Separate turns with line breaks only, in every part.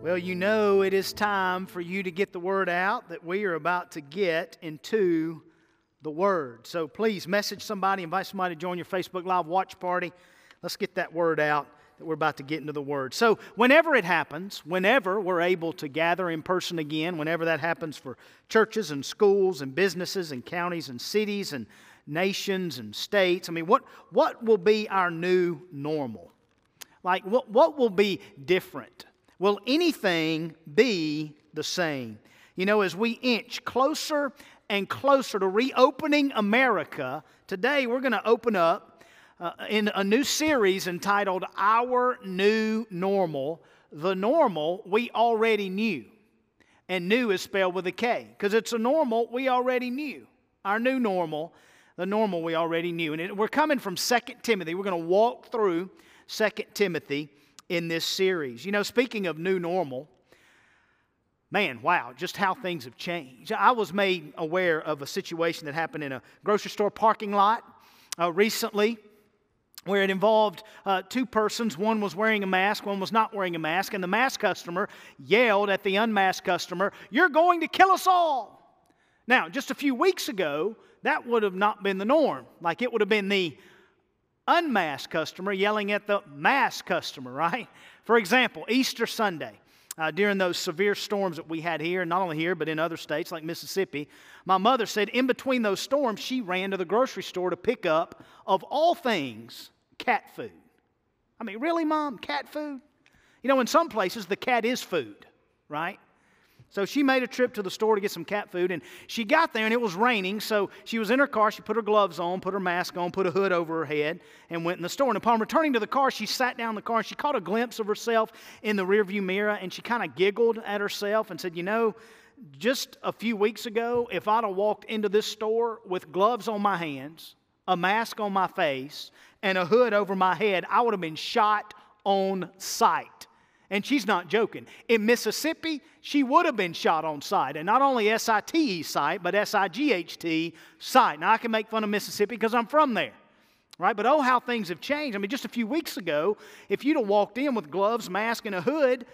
Well, you know it is time for you to get the word out that we are about to get into the word. So please message somebody, invite somebody to join your Facebook Live watch party. Let's get that word out that we're about to get into the word. So, whenever it happens, whenever we're able to gather in person again, whenever that happens for churches and schools and businesses and counties and cities and nations and states, I mean, what, what will be our new normal? Like, what, what will be different? Will anything be the same? You know, as we inch closer and closer to reopening America, today we're going to open up uh, in a new series entitled Our New Normal. The normal we already knew. And new is spelled with a K because it's a normal we already knew. Our new normal, the normal we already knew. And it, we're coming from 2 Timothy. We're going to walk through 2 Timothy in this series. You know, speaking of new normal, man, wow, just how things have changed. I was made aware of a situation that happened in a grocery store parking lot uh, recently where it involved uh, two persons. One was wearing a mask, one was not wearing a mask, and the mask customer yelled at the unmasked customer, You're going to kill us all. Now, just a few weeks ago, that would have not been the norm. Like it would have been the unmasked customer yelling at the masked customer, right? For example, Easter Sunday. Uh, during those severe storms that we had here, not only here, but in other states like Mississippi, my mother said in between those storms, she ran to the grocery store to pick up, of all things, cat food. I mean, really, mom? Cat food? You know, in some places, the cat is food, right? So she made a trip to the store to get some cat food, and she got there and it was raining. So she was in her car. She put her gloves on, put her mask on, put a hood over her head, and went in the store. And upon returning to the car, she sat down in the car and she caught a glimpse of herself in the rearview mirror, and she kind of giggled at herself and said, "You know, just a few weeks ago, if I'd have walked into this store with gloves on my hands, a mask on my face, and a hood over my head, I would have been shot on sight." And she's not joking. In Mississippi, she would have been shot on sight. And not only S I T E sight, but S I G H T sight. Now, I can make fun of Mississippi because I'm from there, right? But oh, how things have changed. I mean, just a few weeks ago, if you'd have walked in with gloves, mask, and a hood,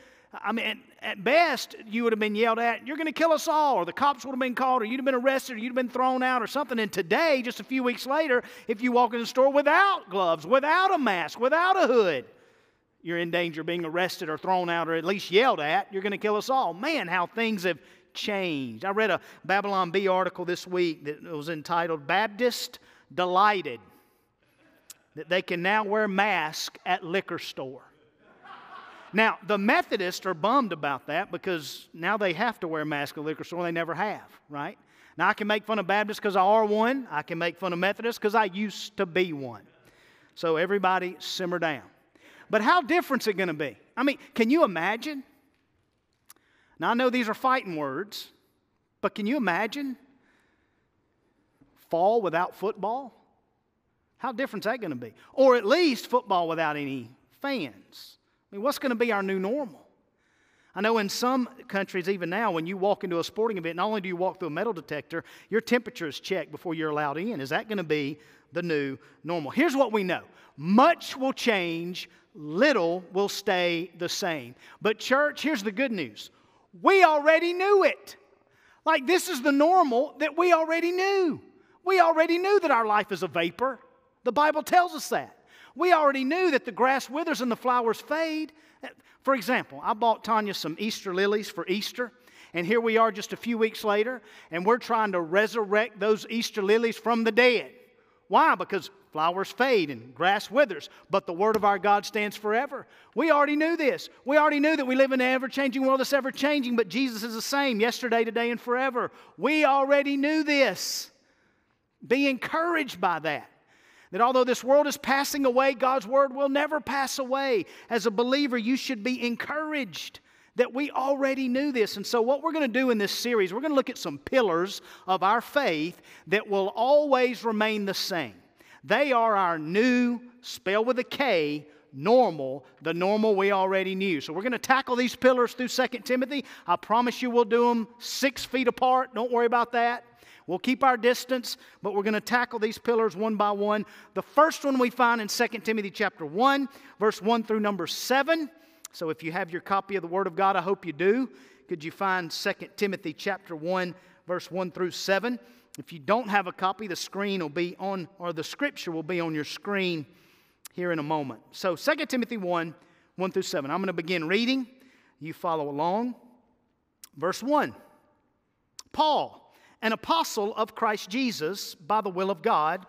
I mean, at best, you would have been yelled at, you're going to kill us all, or the cops would have been called, or you'd have been arrested, or you'd have been thrown out, or something. And today, just a few weeks later, if you walk in the store without gloves, without a mask, without a hood, you're in danger of being arrested or thrown out or at least yelled at. You're going to kill us all. Man, how things have changed. I read a Babylon Bee article this week that was entitled Baptist Delighted that they can now wear masks at liquor store. Now, the Methodists are bummed about that because now they have to wear masks at liquor store. They never have, right? Now, I can make fun of Baptists because I are one. I can make fun of Methodists because I used to be one. So, everybody, simmer down. But how different is it going to be? I mean, can you imagine? Now, I know these are fighting words, but can you imagine fall without football? How different is that going to be? Or at least football without any fans. I mean, what's going to be our new normal? I know in some countries, even now, when you walk into a sporting event, not only do you walk through a metal detector, your temperature is checked before you're allowed in. Is that going to be the new normal? Here's what we know much will change, little will stay the same. But, church, here's the good news we already knew it. Like, this is the normal that we already knew. We already knew that our life is a vapor. The Bible tells us that. We already knew that the grass withers and the flowers fade. For example, I bought Tanya some Easter lilies for Easter. And here we are just a few weeks later, and we're trying to resurrect those Easter lilies from the dead. Why? Because flowers fade and grass withers, but the word of our God stands forever. We already knew this. We already knew that we live in an ever changing world that's ever changing, but Jesus is the same yesterday, today, and forever. We already knew this. Be encouraged by that. That although this world is passing away, God's word will never pass away. As a believer, you should be encouraged that we already knew this. And so, what we're going to do in this series, we're going to look at some pillars of our faith that will always remain the same. They are our new, spell with a K, normal, the normal we already knew. So we're going to tackle these pillars through 2 Timothy. I promise you we'll do them six feet apart. Don't worry about that. We'll keep our distance, but we're going to tackle these pillars one by one. The first one we find in 2 Timothy chapter 1, verse 1 through number 7. So if you have your copy of the Word of God, I hope you do. Could you find 2 Timothy chapter 1, verse 1 through 7? If you don't have a copy, the screen will be on, or the scripture will be on your screen here in a moment. So 2 Timothy 1, 1 through 7. I'm going to begin reading. You follow along. Verse 1 Paul, an apostle of Christ Jesus by the will of God,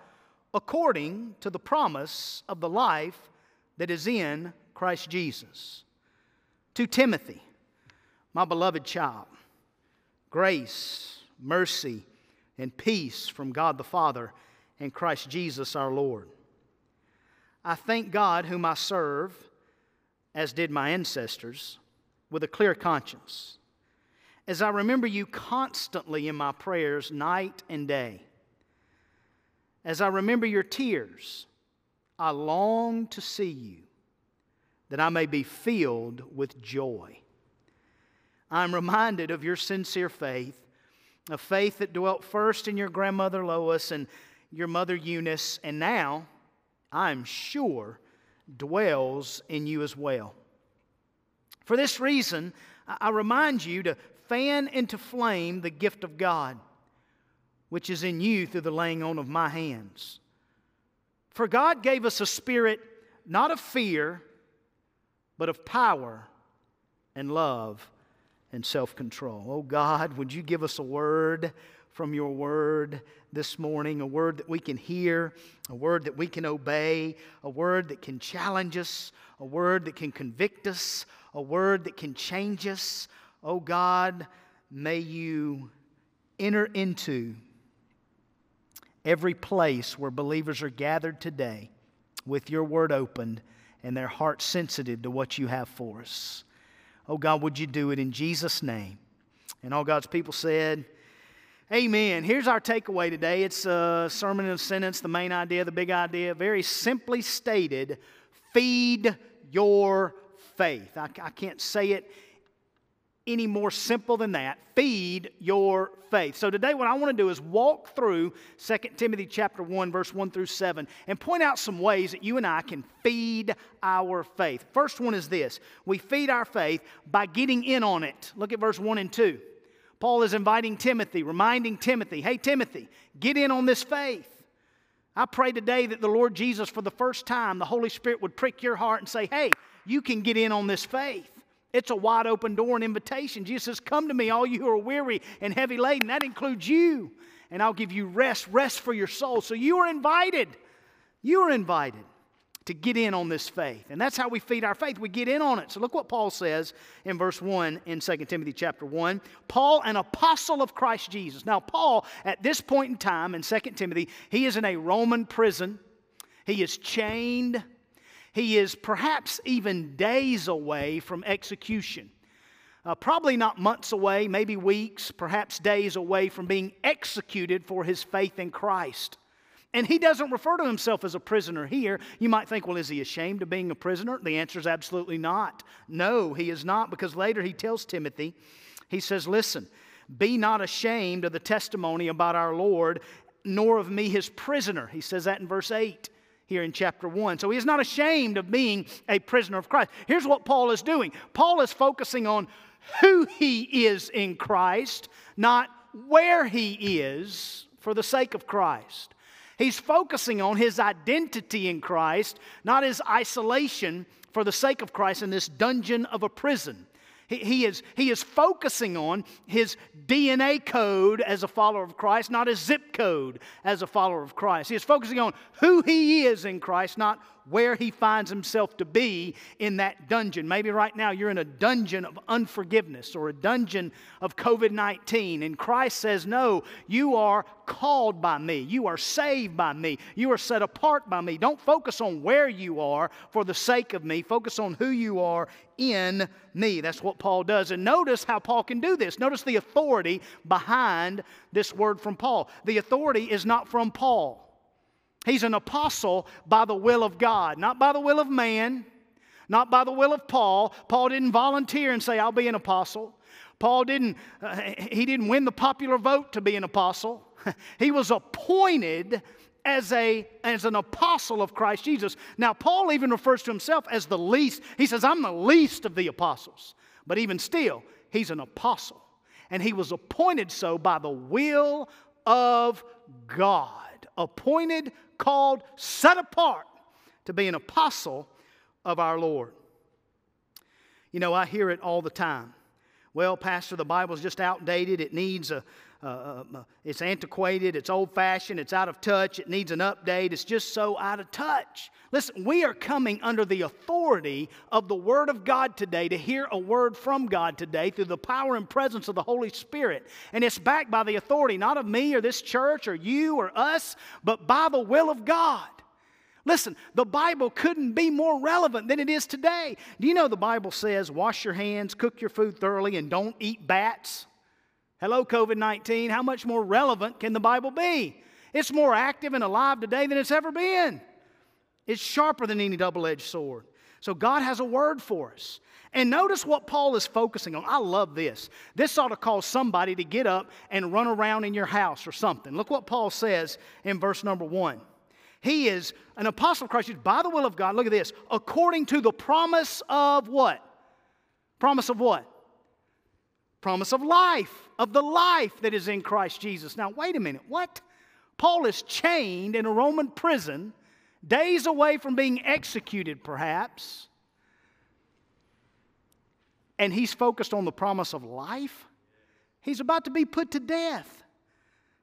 according to the promise of the life that is in Christ Jesus. To Timothy, my beloved child, grace, mercy, and peace from God the Father and Christ Jesus our Lord. I thank God, whom I serve, as did my ancestors, with a clear conscience, as I remember you constantly in my prayers, night and day. As I remember your tears, I long to see you, that I may be filled with joy. I'm reminded of your sincere faith, a faith that dwelt first in your grandmother Lois and your mother Eunice, and now, I'm sure, dwells in you as well. For this reason, I remind you to fan into flame the gift of God which is in you through the laying on of my hands. For God gave us a spirit not of fear, but of power and love and self control. Oh God, would you give us a word from your word this morning, a word that we can hear, a word that we can obey, a word that can challenge us, a word that can convict us, a word that can change us. Oh God, may you enter into every place where believers are gathered today with your word opened and their hearts sensitive to what you have for us. Oh God, would you do it in Jesus' name? And all God's people said, Amen. Here's our takeaway today. It's a sermon in a sentence, the main idea, the big idea, very simply stated feed your faith. I, I can't say it any more simple than that. Feed your faith. So today what I want to do is walk through 2 Timothy chapter 1 verse 1 through 7 and point out some ways that you and I can feed our faith. First one is this. We feed our faith by getting in on it. Look at verse 1 and 2. Paul is inviting Timothy, reminding Timothy, "Hey Timothy, get in on this faith." I pray today that the Lord Jesus for the first time the Holy Spirit would prick your heart and say, "Hey, you can get in on this faith." It's a wide open door and invitation. Jesus says, Come to me, all you who are weary and heavy laden. That includes you. And I'll give you rest, rest for your soul. So you are invited. You are invited to get in on this faith. And that's how we feed our faith. We get in on it. So look what Paul says in verse 1 in 2 Timothy chapter 1. Paul, an apostle of Christ Jesus. Now, Paul, at this point in time in 2 Timothy, he is in a Roman prison. He is chained. He is perhaps even days away from execution. Uh, probably not months away, maybe weeks, perhaps days away from being executed for his faith in Christ. And he doesn't refer to himself as a prisoner here. You might think, well, is he ashamed of being a prisoner? The answer is absolutely not. No, he is not, because later he tells Timothy, he says, Listen, be not ashamed of the testimony about our Lord, nor of me his prisoner. He says that in verse 8 here in chapter 1. So he is not ashamed of being a prisoner of Christ. Here's what Paul is doing Paul is focusing on who he is in Christ, not where he is for the sake of Christ. He's focusing on his identity in Christ, not his isolation for the sake of Christ in this dungeon of a prison. He, he, is, he is focusing on his DNA code as a follower of Christ, not his zip code as a follower of Christ. He is focusing on who he is in Christ, not where he finds himself to be in that dungeon. Maybe right now you're in a dungeon of unforgiveness or a dungeon of COVID 19, and Christ says, No, you are called by me. You are saved by me. You are set apart by me. Don't focus on where you are for the sake of me. Focus on who you are in me. That's what Paul does. And notice how Paul can do this. Notice the authority behind this word from Paul. The authority is not from Paul. He's an apostle by the will of God, not by the will of man, not by the will of Paul. Paul didn't volunteer and say, I'll be an apostle. Paul didn't, uh, he didn't win the popular vote to be an apostle. he was appointed as, a, as an apostle of Christ Jesus. Now, Paul even refers to himself as the least. He says, I'm the least of the apostles. But even still, he's an apostle. And he was appointed so by the will of God. Appointed, called, set apart to be an apostle of our Lord. You know, I hear it all the time. Well, Pastor, the Bible's just outdated. It needs a, uh, uh, uh, it's antiquated, it's old fashioned, it's out of touch, it needs an update, it's just so out of touch. Listen, we are coming under the authority of the Word of God today to hear a word from God today through the power and presence of the Holy Spirit. And it's backed by the authority not of me or this church or you or us, but by the will of God. Listen, the Bible couldn't be more relevant than it is today. Do you know the Bible says, wash your hands, cook your food thoroughly, and don't eat bats? Hello, COVID 19. How much more relevant can the Bible be? It's more active and alive today than it's ever been. It's sharper than any double edged sword. So God has a word for us. And notice what Paul is focusing on. I love this. This ought to cause somebody to get up and run around in your house or something. Look what Paul says in verse number one. He is an apostle of Christ by the will of God. Look at this. According to the promise of what? Promise of what? Promise of life, of the life that is in Christ Jesus. Now, wait a minute. What? Paul is chained in a Roman prison, days away from being executed, perhaps. And he's focused on the promise of life. He's about to be put to death.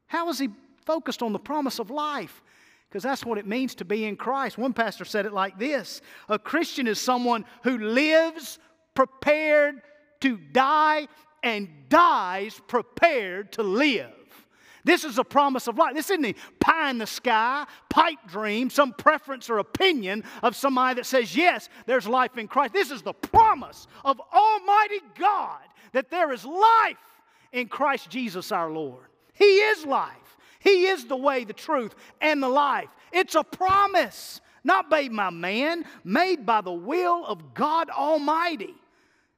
How is he focused on the promise of life? Because that's what it means to be in Christ. One pastor said it like this A Christian is someone who lives prepared to die and dies prepared to live. This is a promise of life. This isn't a pie in the sky, pipe dream, some preference or opinion of somebody that says, yes, there's life in Christ. This is the promise of Almighty God that there is life in Christ Jesus our Lord. He is life. He is the way, the truth, and the life. It's a promise, not made by man, made by the will of God Almighty.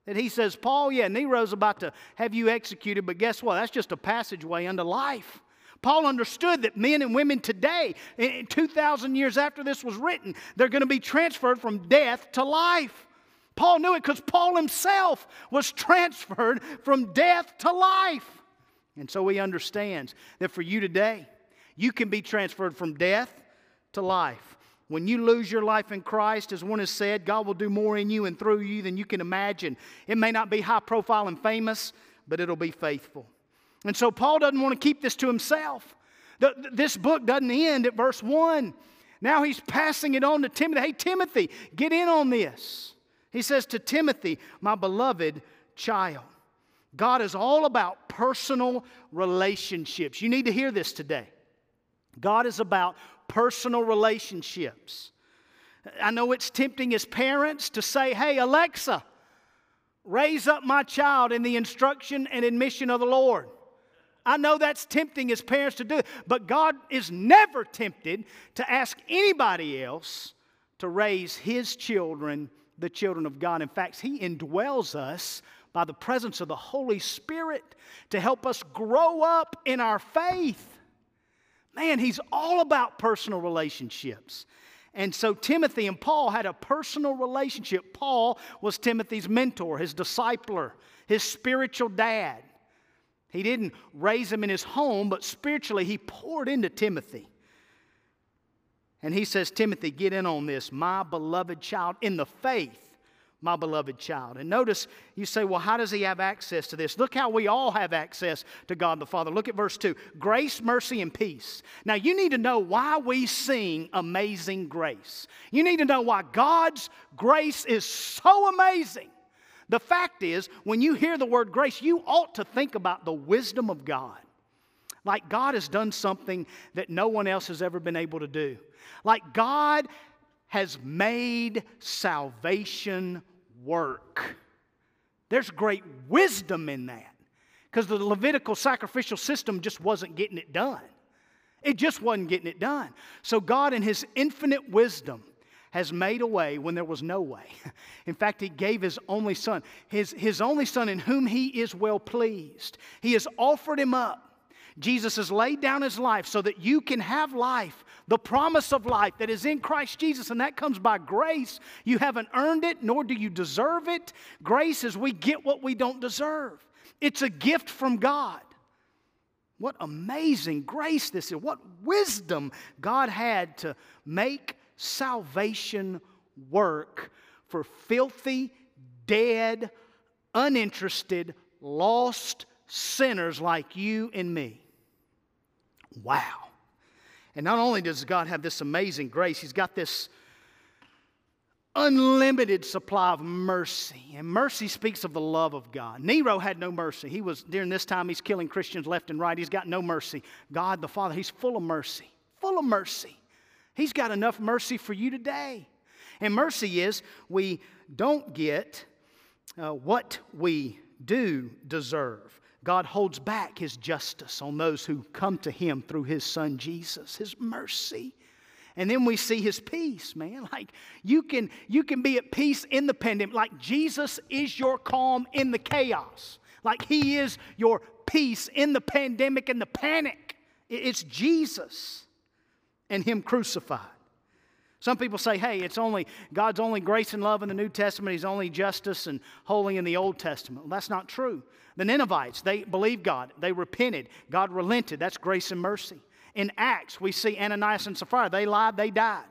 That he says, Paul, yeah, Nero's about to have you executed, but guess what? That's just a passageway into life. Paul understood that men and women today, 2,000 years after this was written, they're going to be transferred from death to life. Paul knew it because Paul himself was transferred from death to life. And so he understands that for you today, you can be transferred from death to life. When you lose your life in Christ, as one has said, God will do more in you and through you than you can imagine. It may not be high profile and famous, but it'll be faithful. And so Paul doesn't want to keep this to himself. The, this book doesn't end at verse 1. Now he's passing it on to Timothy. Hey, Timothy, get in on this. He says to Timothy, my beloved child. God is all about personal relationships. You need to hear this today. God is about personal relationships. I know it's tempting as parents to say, hey, Alexa, raise up my child in the instruction and admission of the Lord. I know that's tempting as parents to do, but God is never tempted to ask anybody else to raise His children, the children of God. In fact, He indwells us by the presence of the Holy Spirit to help us grow up in our faith. Man, he's all about personal relationships. And so Timothy and Paul had a personal relationship. Paul was Timothy's mentor, his discipler, his spiritual dad. He didn't raise him in his home, but spiritually he poured into Timothy. And he says, Timothy, get in on this, my beloved child, in the faith my beloved child. And notice you say, well, how does he have access to this? Look how we all have access to God the Father. Look at verse 2 grace, mercy, and peace. Now, you need to know why we sing Amazing Grace. You need to know why God's grace is so amazing. The fact is, when you hear the word grace, you ought to think about the wisdom of God. Like God has done something that no one else has ever been able to do. Like God has made salvation work. There's great wisdom in that because the Levitical sacrificial system just wasn't getting it done. It just wasn't getting it done. So, God, in His infinite wisdom, has made a way when there was no way. In fact, He gave His only Son, His, his only Son in whom He is well pleased. He has offered Him up Jesus has laid down his life so that you can have life, the promise of life that is in Christ Jesus, and that comes by grace. You haven't earned it, nor do you deserve it. Grace is we get what we don't deserve, it's a gift from God. What amazing grace this is. What wisdom God had to make salvation work for filthy, dead, uninterested, lost sinners like you and me. Wow. And not only does God have this amazing grace, He's got this unlimited supply of mercy. And mercy speaks of the love of God. Nero had no mercy. He was, during this time, he's killing Christians left and right. He's got no mercy. God the Father, He's full of mercy, full of mercy. He's got enough mercy for you today. And mercy is we don't get uh, what we do deserve. God holds back his justice on those who come to him through his son Jesus, his mercy. And then we see his peace, man. Like you can you can be at peace in the pandemic. Like Jesus is your calm in the chaos. Like he is your peace in the pandemic and the panic. It's Jesus and him crucified. Some people say, hey, it's only God's only grace and love in the New Testament, He's only justice and holy in the Old Testament. Well, that's not true. The Ninevites, they believed God, they repented, God relented. That's grace and mercy. In Acts, we see Ananias and Sapphira, they lied, they died.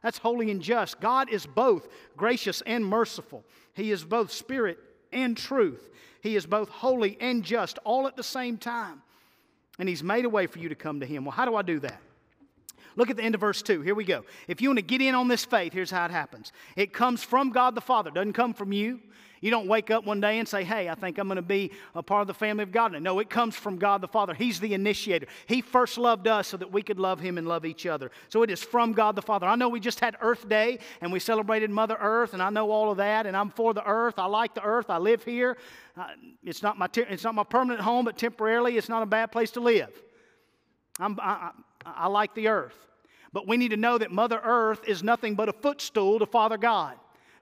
That's holy and just. God is both gracious and merciful. He is both spirit and truth. He is both holy and just all at the same time. And He's made a way for you to come to Him. Well, how do I do that? Look at the end of verse 2. Here we go. If you want to get in on this faith, here's how it happens it comes from God the Father, it doesn't come from you. You don't wake up one day and say, Hey, I think I'm going to be a part of the family of God. No, it comes from God the Father. He's the initiator. He first loved us so that we could love Him and love each other. So it is from God the Father. I know we just had Earth Day and we celebrated Mother Earth, and I know all of that, and I'm for the earth. I like the earth. I live here. Uh, it's, not my it's not my permanent home, but temporarily, it's not a bad place to live. I'm, I, I, I like the earth. But we need to know that Mother Earth is nothing but a footstool to Father God.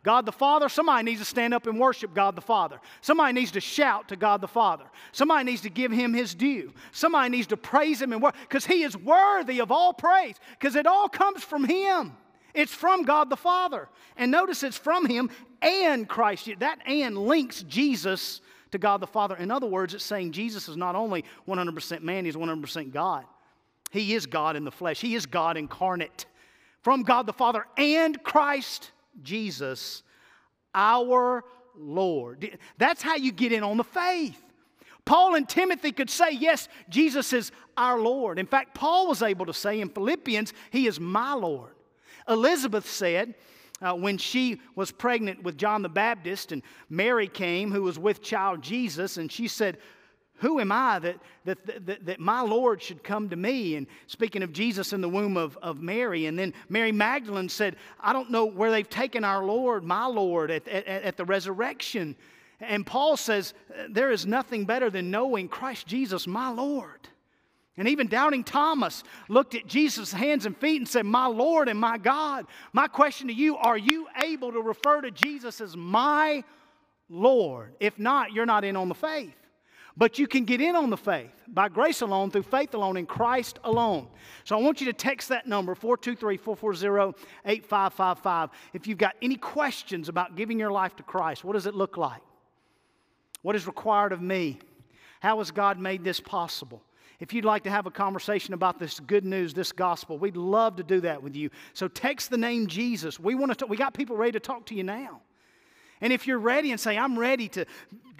God the Father, somebody needs to stand up and worship God the Father. Somebody needs to shout to God the Father. Somebody needs to give him his due. Somebody needs to praise him and work because he is worthy of all praise because it all comes from him. It's from God the Father. And notice it's from him and Christ. That and links Jesus to God the Father. In other words, it's saying Jesus is not only 100% man, he's 100% God. He is God in the flesh, He is God incarnate from God the Father and Christ Jesus, our Lord. That's how you get in on the faith. Paul and Timothy could say, Yes, Jesus is our Lord. In fact, Paul was able to say in Philippians, He is my Lord. Elizabeth said, uh, when she was pregnant with John the Baptist, and Mary came, who was with child Jesus, and she said, who am I that, that, that, that, my Lord should come to me? And speaking of Jesus in the womb of, of Mary, and then Mary Magdalene said, I don't know where they've taken our Lord, my Lord, at, at, at the resurrection. And Paul says, There is nothing better than knowing Christ Jesus, my Lord. And even doubting Thomas looked at Jesus' hands and feet and said, My Lord and my God. My question to you are you able to refer to Jesus as my Lord? If not, you're not in on the faith. But you can get in on the faith by grace alone, through faith alone, in Christ alone. So I want you to text that number, 423 440 8555. If you've got any questions about giving your life to Christ, what does it look like? What is required of me? How has God made this possible? If you'd like to have a conversation about this good news, this gospel, we'd love to do that with you. So text the name Jesus. We want to. talk, we got people ready to talk to you now. And if you're ready and say, I'm ready to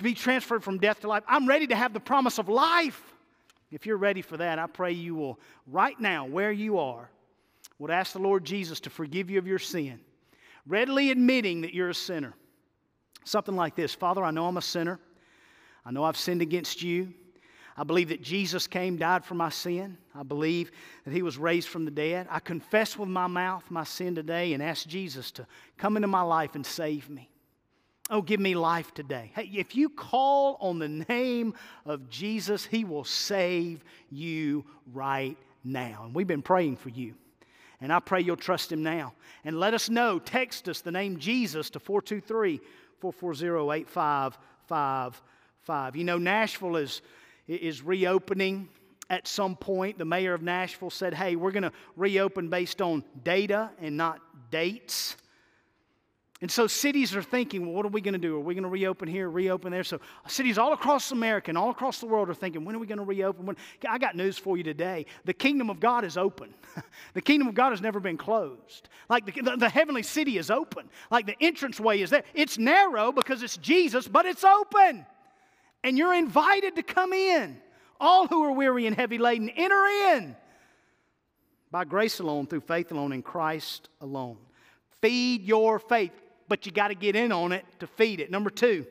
be transferred from death to life, I'm ready to have the promise of life. If you're ready for that, I pray you will, right now, where you are, would ask the Lord Jesus to forgive you of your sin, readily admitting that you're a sinner. Something like this Father, I know I'm a sinner. I know I've sinned against you. I believe that Jesus came, died for my sin. I believe that he was raised from the dead. I confess with my mouth my sin today and ask Jesus to come into my life and save me. Oh, give me life today. Hey, if you call on the name of Jesus, He will save you right now. And we've been praying for you. And I pray you'll trust Him now. And let us know. Text us the name Jesus to 423 440 8555. You know, Nashville is, is reopening at some point, the mayor of Nashville said, hey, we're going to reopen based on data and not dates. And so cities are thinking, well, what are we going to do? Are we going to reopen here, reopen there? So cities all across America and all across the world are thinking, when are we going to reopen? When? I got news for you today. The kingdom of God is open. the kingdom of God has never been closed. Like the, the, the heavenly city is open. Like the entranceway is there. It's narrow because it's Jesus, but it's open. And you're invited to come in. All who are weary and heavy laden, enter in. By grace alone, through faith alone, in Christ alone. Feed your faith but you got to get in on it to feed it. Number two,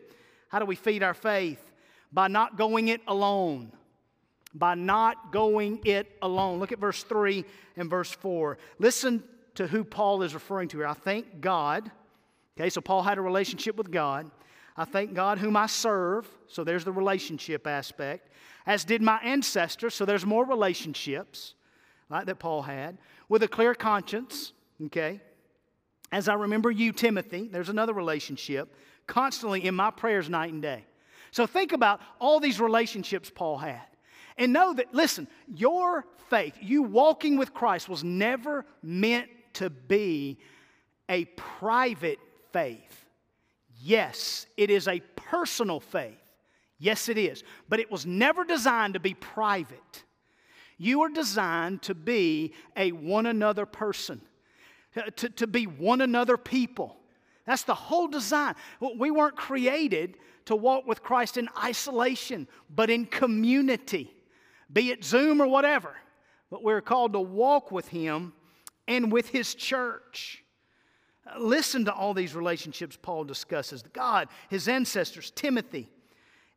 how do we feed our faith? By not going it alone. By not going it alone. Look at verse 3 and verse 4. Listen to who Paul is referring to here. I thank God. Okay, so Paul had a relationship with God. I thank God whom I serve. So there's the relationship aspect. As did my ancestors. So there's more relationships right, that Paul had. With a clear conscience. Okay. As I remember you, Timothy, there's another relationship, constantly in my prayers night and day. So think about all these relationships Paul had. And know that, listen, your faith, you walking with Christ, was never meant to be a private faith. Yes, it is a personal faith. Yes, it is. But it was never designed to be private. You are designed to be a one another person to, to be one another people. That's the whole design. We weren't created to walk with Christ in isolation, but in community, be it Zoom or whatever. But we're called to walk with Him and with His church. Listen to all these relationships Paul discusses God, his ancestors, Timothy,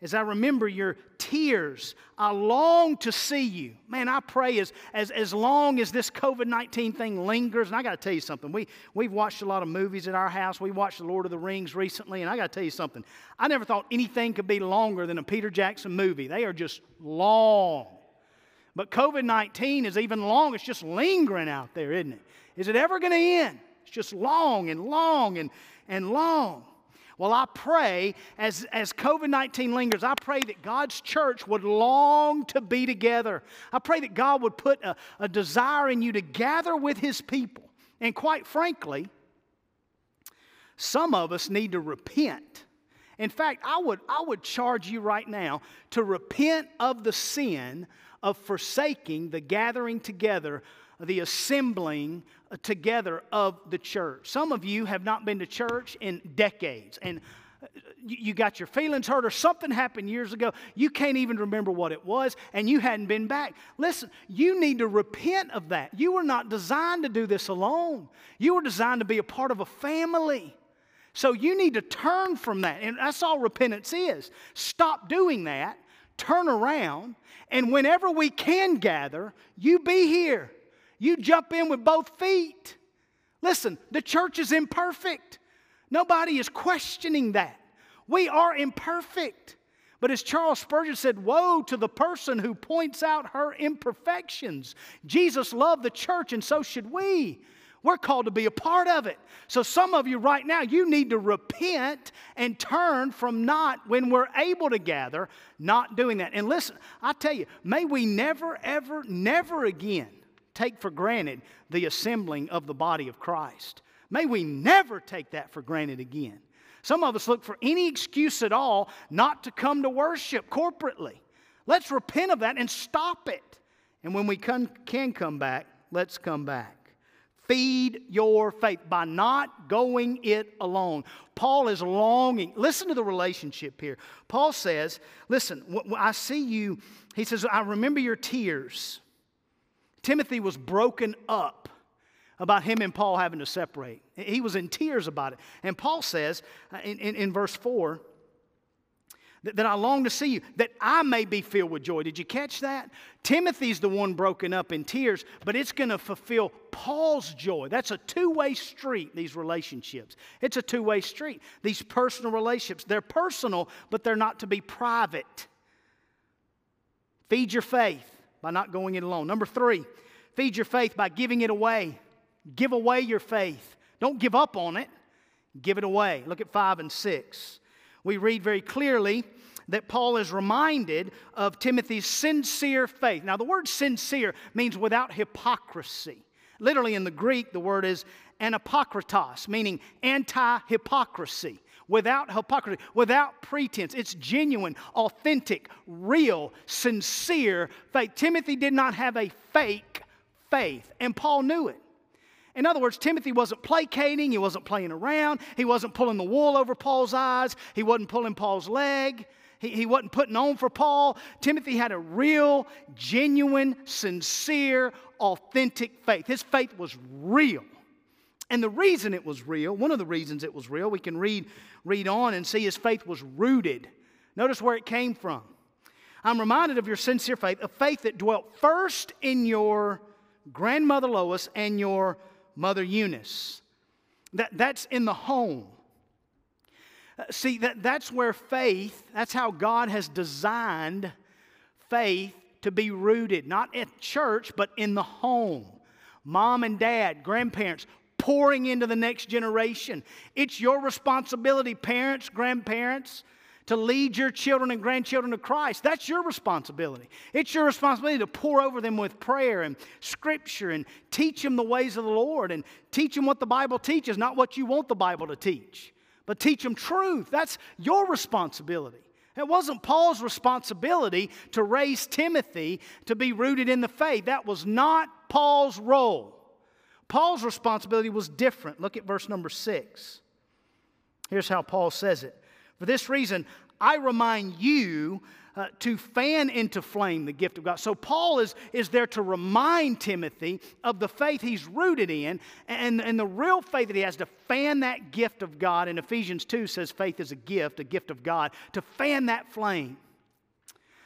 as I remember your tears, I long to see you. Man, I pray as, as, as long as this COVID 19 thing lingers, and I got to tell you something. We, we've watched a lot of movies at our house. We watched The Lord of the Rings recently, and I got to tell you something. I never thought anything could be longer than a Peter Jackson movie. They are just long. But COVID 19 is even long, it's just lingering out there, isn't it? Is it ever going to end? It's just long and long and, and long. Well, I pray as, as COVID 19 lingers, I pray that God's church would long to be together. I pray that God would put a, a desire in you to gather with His people. And quite frankly, some of us need to repent. In fact, I would, I would charge you right now to repent of the sin of forsaking the gathering together the assembling together of the church. Some of you have not been to church in decades, and you got your feelings hurt or something happened years ago. You can't even remember what it was, and you hadn't been back. Listen, you need to repent of that. You were not designed to do this alone, you were designed to be a part of a family. So you need to turn from that. And that's all repentance is. Stop doing that, turn around, and whenever we can gather, you be here. You jump in with both feet. Listen, the church is imperfect. Nobody is questioning that. We are imperfect. But as Charles Spurgeon said, Woe to the person who points out her imperfections. Jesus loved the church, and so should we. We're called to be a part of it. So, some of you right now, you need to repent and turn from not, when we're able to gather, not doing that. And listen, I tell you, may we never, ever, never again take for granted the assembling of the body of Christ. May we never take that for granted again. Some of us look for any excuse at all not to come to worship corporately. Let's repent of that and stop it. And when we can, can come back, let's come back. Feed your faith by not going it alone. Paul is longing. Listen to the relationship here. Paul says, Listen, I see you. He says, I remember your tears. Timothy was broken up about him and Paul having to separate. He was in tears about it. And Paul says uh, in, in, in verse 4 that, that, I long to see you, that I may be filled with joy. Did you catch that? Timothy's the one broken up in tears, but it's going to fulfill Paul's joy. That's a two way street, these relationships. It's a two way street. These personal relationships, they're personal, but they're not to be private. Feed your faith by not going it alone. Number three, feed your faith by giving it away. Give away your faith. Don't give up on it, give it away. Look at five and six. We read very clearly that Paul is reminded of Timothy's sincere faith. Now, the word sincere means without hypocrisy. Literally, in the Greek, the word is anapokritos, meaning anti hypocrisy, without hypocrisy, without pretense. It's genuine, authentic, real, sincere faith. Timothy did not have a fake faith, and Paul knew it. In other words, Timothy wasn't placating, he wasn't playing around, he wasn't pulling the wool over Paul's eyes, he wasn't pulling Paul's leg. He, wasn't putting on for Paul. Timothy had a real, genuine, sincere, authentic faith. His faith was real. And the reason it was real, one of the reasons it was real, we can read, read on and see his faith was rooted. Notice where it came from. I'm reminded of your sincere faith, a faith that dwelt first in your grandmother Lois and your mother Eunice. That, that's in the home. Uh, see, that, that's where faith, that's how God has designed faith to be rooted, not at church, but in the home. Mom and dad, grandparents, pouring into the next generation. It's your responsibility, parents, grandparents, to lead your children and grandchildren to Christ. That's your responsibility. It's your responsibility to pour over them with prayer and scripture and teach them the ways of the Lord and teach them what the Bible teaches, not what you want the Bible to teach but teach them truth. That's your responsibility. It wasn't Paul's responsibility to raise Timothy to be rooted in the faith. That was not Paul's role. Paul's responsibility was different. Look at verse number six. Here's how Paul says it For this reason, I remind you uh, to fan into flame the gift of God. So Paul is, is there to remind Timothy of the faith he's rooted in and, and the real faith that he has to fan that gift of God. And Ephesians 2 says faith is a gift, a gift of God, to fan that flame.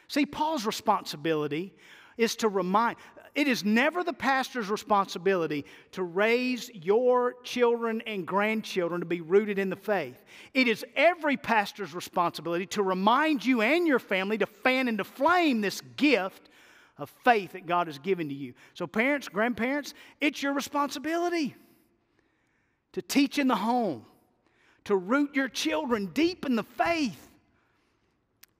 See, Paul's responsibility is to remind, it is never the pastor's responsibility to raise your children and grandchildren to be rooted in the faith. It is every pastor's responsibility to remind you and your family to fan into flame this gift of faith that God has given to you. So, parents, grandparents, it's your responsibility to teach in the home, to root your children deep in the faith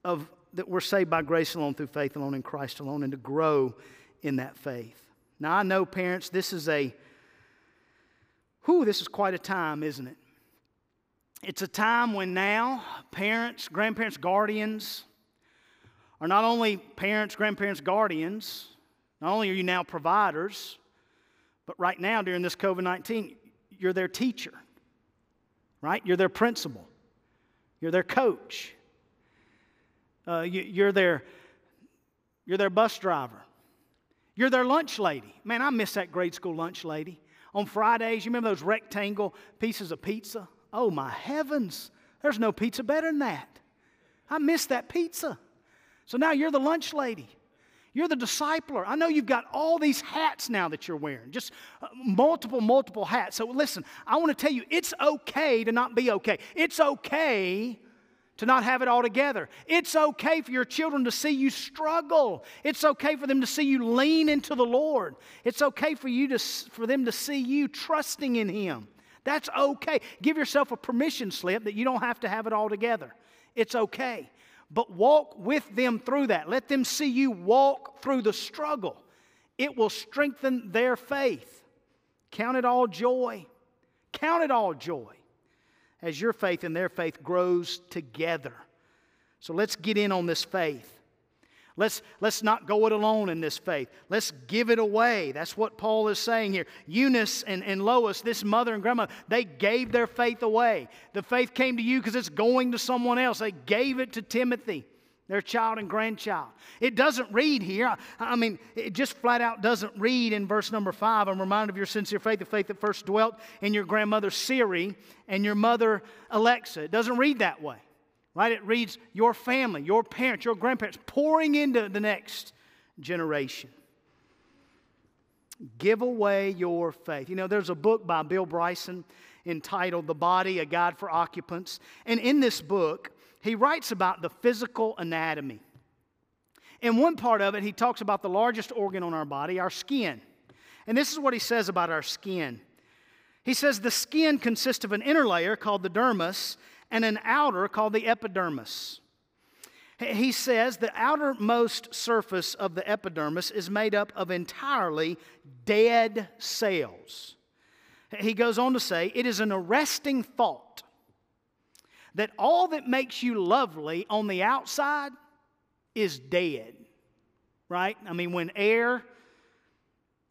of that we're saved by grace alone through faith alone in Christ alone and to grow in that faith. Now, I know, parents, this is a, whew, this is quite a time, isn't it? It's a time when now parents, grandparents, guardians are not only parents, grandparents, guardians, not only are you now providers, but right now during this COVID 19, you're their teacher, right? You're their principal, you're their coach, uh, you, are their, you're their bus driver, you're their lunch lady. Man, I miss that grade school lunch lady. On Fridays, you remember those rectangle pieces of pizza? Oh, my heavens. There's no pizza better than that. I miss that pizza. So now you're the lunch lady. You're the discipler. I know you've got all these hats now that you're wearing, just uh, multiple, multiple hats. So listen, I want to tell you it's okay to not be okay. It's okay to not have it all together. It's okay for your children to see you struggle. It's okay for them to see you lean into the Lord. It's okay for you to for them to see you trusting in him. That's okay. Give yourself a permission slip that you don't have to have it all together. It's okay. But walk with them through that. Let them see you walk through the struggle. It will strengthen their faith. Count it all joy. Count it all joy as your faith and their faith grows together. So let's get in on this faith. Let's, let's not go it alone in this faith. Let's give it away. That's what Paul is saying here. Eunice and, and Lois, this mother and grandma, they gave their faith away. The faith came to you because it's going to someone else. They gave it to Timothy their child and grandchild. It doesn't read here. I, mean, it just flat out doesn't read in verse number five. I'm reminded of your sincere faith, the faith that first dwelt in your grandmother Siri and your mother Alexa. It doesn't read that way, right? It reads your family, your parents, your grandparents pouring into the next generation. Give away your faith. You know, there's a book by Bill Bryson entitled The Body, a Guide for Occupants. And in this book, he writes about the physical anatomy. In one part of it, he talks about the largest organ on our body, our skin. And this is what he says about our skin. He says the skin consists of an inner layer called the dermis and an outer called the epidermis. He says the outermost surface of the epidermis is made up of entirely dead cells. He goes on to say, It is an arresting thought that all that makes you lovely on the outside is dead. Right? I mean, when air,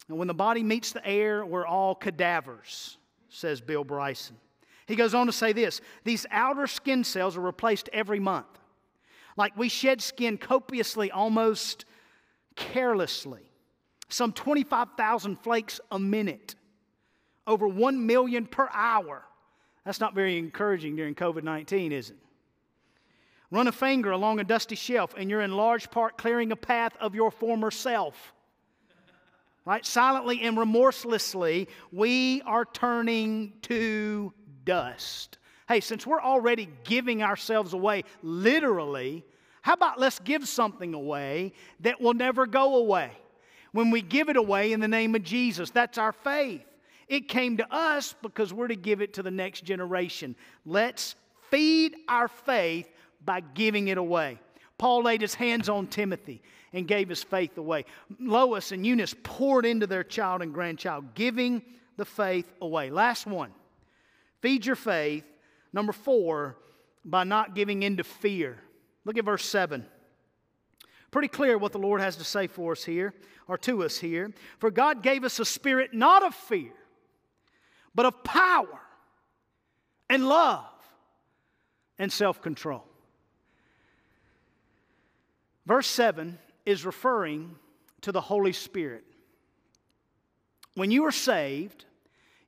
and when the body meets the air, we're all cadavers, says Bill Bryson. He goes on to say this these outer skin cells are replaced every month. Like we shed skin copiously, almost carelessly. Some 25,000 flakes a minute, over 1 million per hour. That's not very encouraging during COVID 19, is it? Run a finger along a dusty shelf, and you're in large part clearing a path of your former self. Right? Silently and remorselessly, we are turning to dust. Hey, since we're already giving ourselves away literally, how about let's give something away that will never go away? When we give it away in the name of Jesus, that's our faith. It came to us because we're to give it to the next generation. Let's feed our faith by giving it away. Paul laid his hands on Timothy and gave his faith away. Lois and Eunice poured into their child and grandchild, giving the faith away. Last one feed your faith Number four, by not giving in to fear. Look at verse 7. Pretty clear what the Lord has to say for us here, or to us here. For God gave us a spirit not of fear, but of power and love and self control. Verse 7 is referring to the Holy Spirit. When you are saved,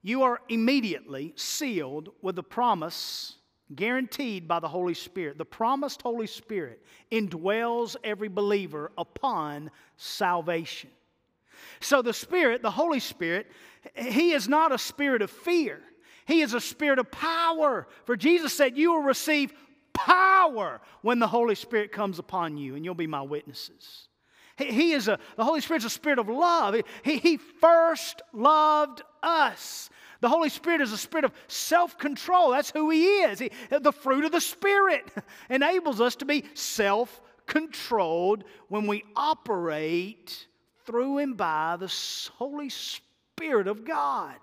you are immediately sealed with the promise guaranteed by the Holy Spirit. The promised Holy Spirit indwells every believer upon salvation. So the Spirit, the Holy Spirit, He is not a spirit of fear, He is a spirit of power. For Jesus said, You will receive power when the Holy Spirit comes upon you, and you'll be my witnesses. He is a, the Holy Spirit is a spirit of love. He, he first loved us. The Holy Spirit is a spirit of self control. That's who He is. He, the fruit of the Spirit enables us to be self controlled when we operate through and by the Holy Spirit of God.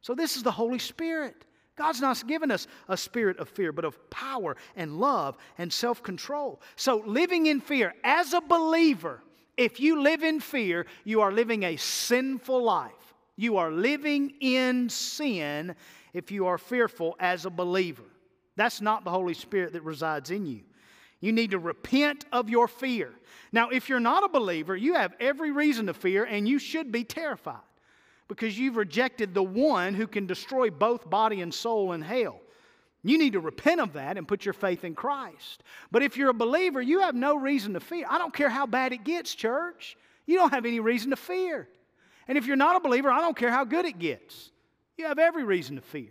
So, this is the Holy Spirit. God's not given us a spirit of fear, but of power and love and self control. So, living in fear, as a believer, if you live in fear, you are living a sinful life. You are living in sin if you are fearful as a believer. That's not the Holy Spirit that resides in you. You need to repent of your fear. Now, if you're not a believer, you have every reason to fear and you should be terrified because you've rejected the one who can destroy both body and soul in hell. You need to repent of that and put your faith in Christ. But if you're a believer, you have no reason to fear. I don't care how bad it gets, church. You don't have any reason to fear. And if you're not a believer, I don't care how good it gets. You have every reason to fear.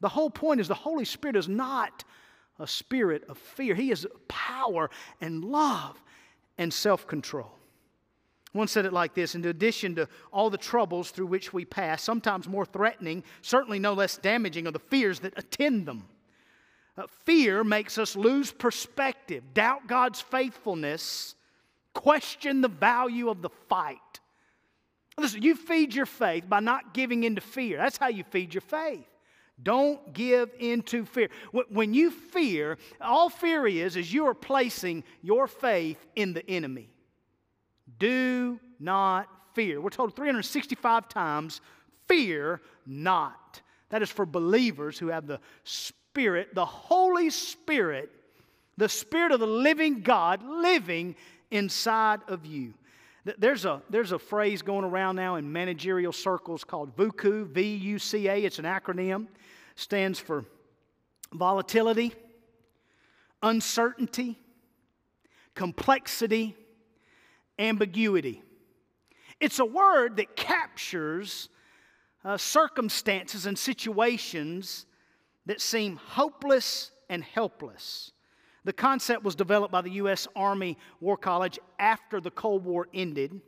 The whole point is the Holy Spirit is not a spirit of fear, He is power and love and self control. One said it like this In addition to all the troubles through which we pass, sometimes more threatening, certainly no less damaging are the fears that attend them. Uh, fear makes us lose perspective, doubt God's faithfulness, question the value of the fight. Listen, you feed your faith by not giving into fear. That's how you feed your faith. Don't give into fear. When you fear, all fear is, is you are placing your faith in the enemy. Do not fear. We're told 365 times, fear not. That is for believers who have the Spirit, the Holy Spirit, the Spirit of the living God living inside of you. There's a, there's a phrase going around now in managerial circles called VUCA, V U C A. It's an acronym, stands for volatility, uncertainty, complexity, ambiguity. It's a word that captures uh, circumstances and situations that seem hopeless and helpless. The concept was developed by the U.S. Army War College after the Cold War ended.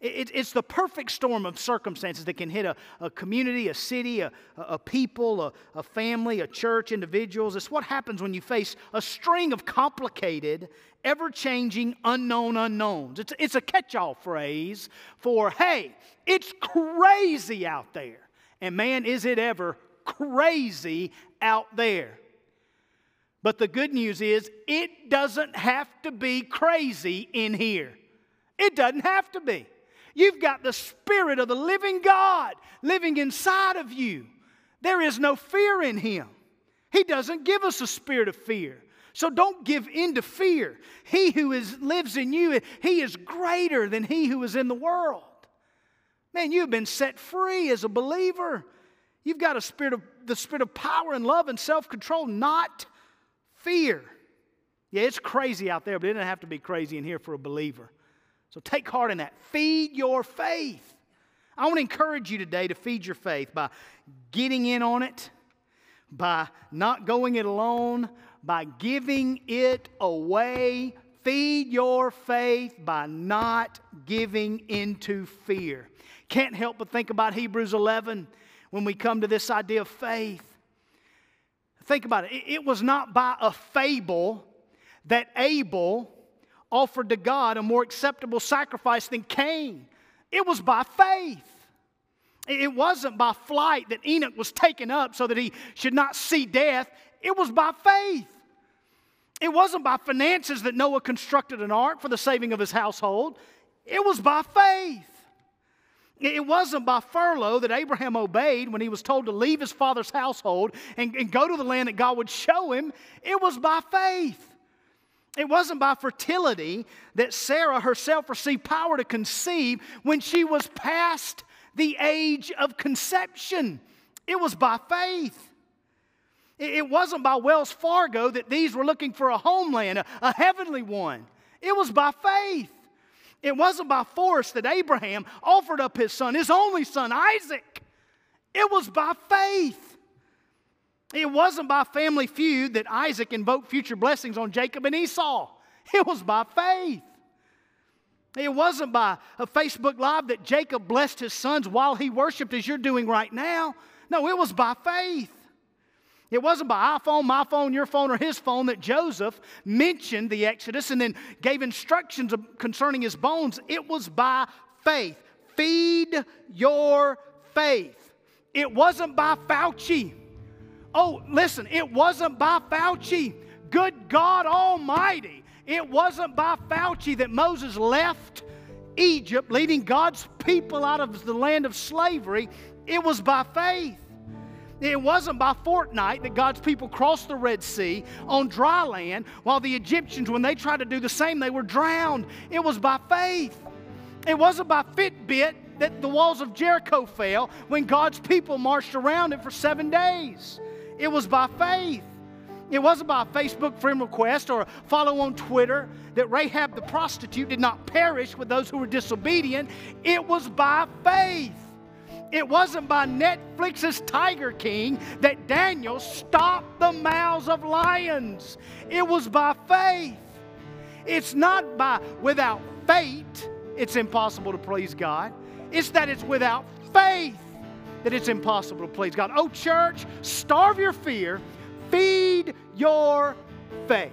It, it's the perfect storm of circumstances that can hit a, a community, a city, a, a people, a, a family, a church, individuals. It's what happens when you face a string of complicated, ever changing, unknown unknowns. It's, it's a catch all phrase for, hey, it's crazy out there. And man, is it ever crazy out there. But the good news is, it doesn't have to be crazy in here. It doesn't have to be. You've got the Spirit of the living God living inside of you. There is no fear in Him. He doesn't give us a spirit of fear. So don't give in to fear. He who is, lives in you, He is greater than He who is in the world. Man, you've been set free as a believer. You've got a spirit of the spirit of power and love and self-control, not fear. Yeah, it's crazy out there, but it doesn't have to be crazy in here for a believer. So take heart in that. Feed your faith. I want to encourage you today to feed your faith by getting in on it, by not going it alone, by giving it away. Feed your faith by not giving into fear. Can't help but think about Hebrews 11 when we come to this idea of faith. Think about it. It was not by a fable that Abel offered to God a more acceptable sacrifice than Cain. It was by faith. It wasn't by flight that Enoch was taken up so that he should not see death. It was by faith. It wasn't by finances that Noah constructed an ark for the saving of his household. It was by faith. It wasn't by furlough that Abraham obeyed when he was told to leave his father's household and, and go to the land that God would show him. It was by faith. It wasn't by fertility that Sarah herself received power to conceive when she was past the age of conception. It was by faith. It wasn't by Wells Fargo that these were looking for a homeland, a, heavenly one. It was by faith. It wasn't by force that Abraham offered up his son, his only son, Isaac. It was by faith. It wasn't by family feud that Isaac invoked future blessings on Jacob and Esau. It was by faith. It wasn't by a Facebook Live that Jacob blessed his sons while he worshiped, as you're doing right now. No, it was by faith. It wasn't by iPhone, my phone, your phone, or his phone that Joseph mentioned the Exodus and then gave instructions concerning his bones. It was by faith. Feed your faith. It wasn't by Fauci. Oh, listen, it wasn't by Fauci. Good God Almighty. It wasn't by Fauci that Moses left Egypt, leading God's people out of the land of slavery. It was by faith. It wasn't by Fortnite that God's people crossed the Red Sea on dry land, while the Egyptians, when they tried to do the same, they were drowned. It was by faith. It wasn't by Fitbit that the walls of Jericho fell when God's people marched around it for seven days. It was by faith. It wasn't by a Facebook friend request or a follow on Twitter that Rahab the prostitute did not perish with those who were disobedient. It was by faith. It wasn't by Netflix's Tiger King that Daniel stopped the mouths of lions. It was by faith. It's not by without faith it's impossible to please God. It's that it's without faith that it's impossible to please God. Oh, church, starve your fear, feed your faith.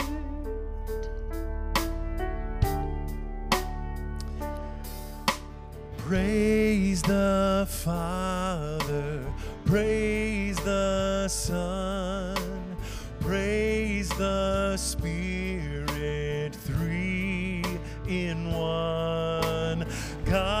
Praise the Father, praise the Son, praise the Spirit.
Three in one. God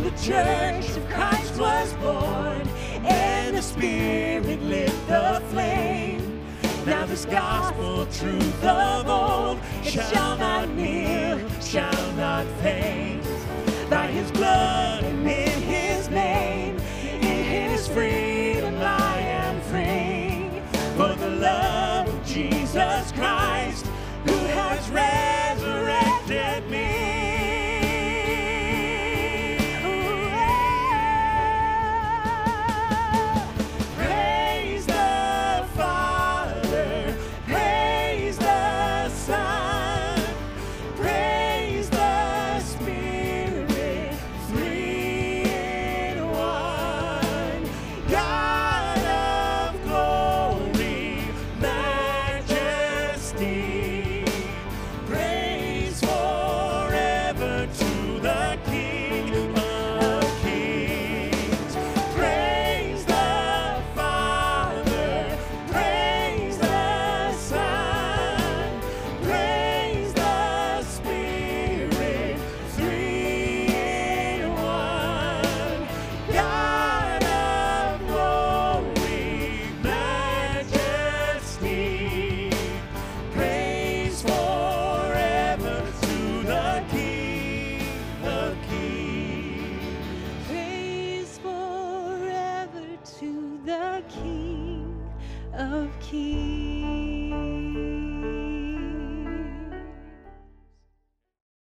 And the church of Christ was born, and the Spirit lit the flame. Now this gospel truth of old, it shall not kneel, shall not faint. By his blood and in his name, in his freedom I am free. For the love of Jesus Christ,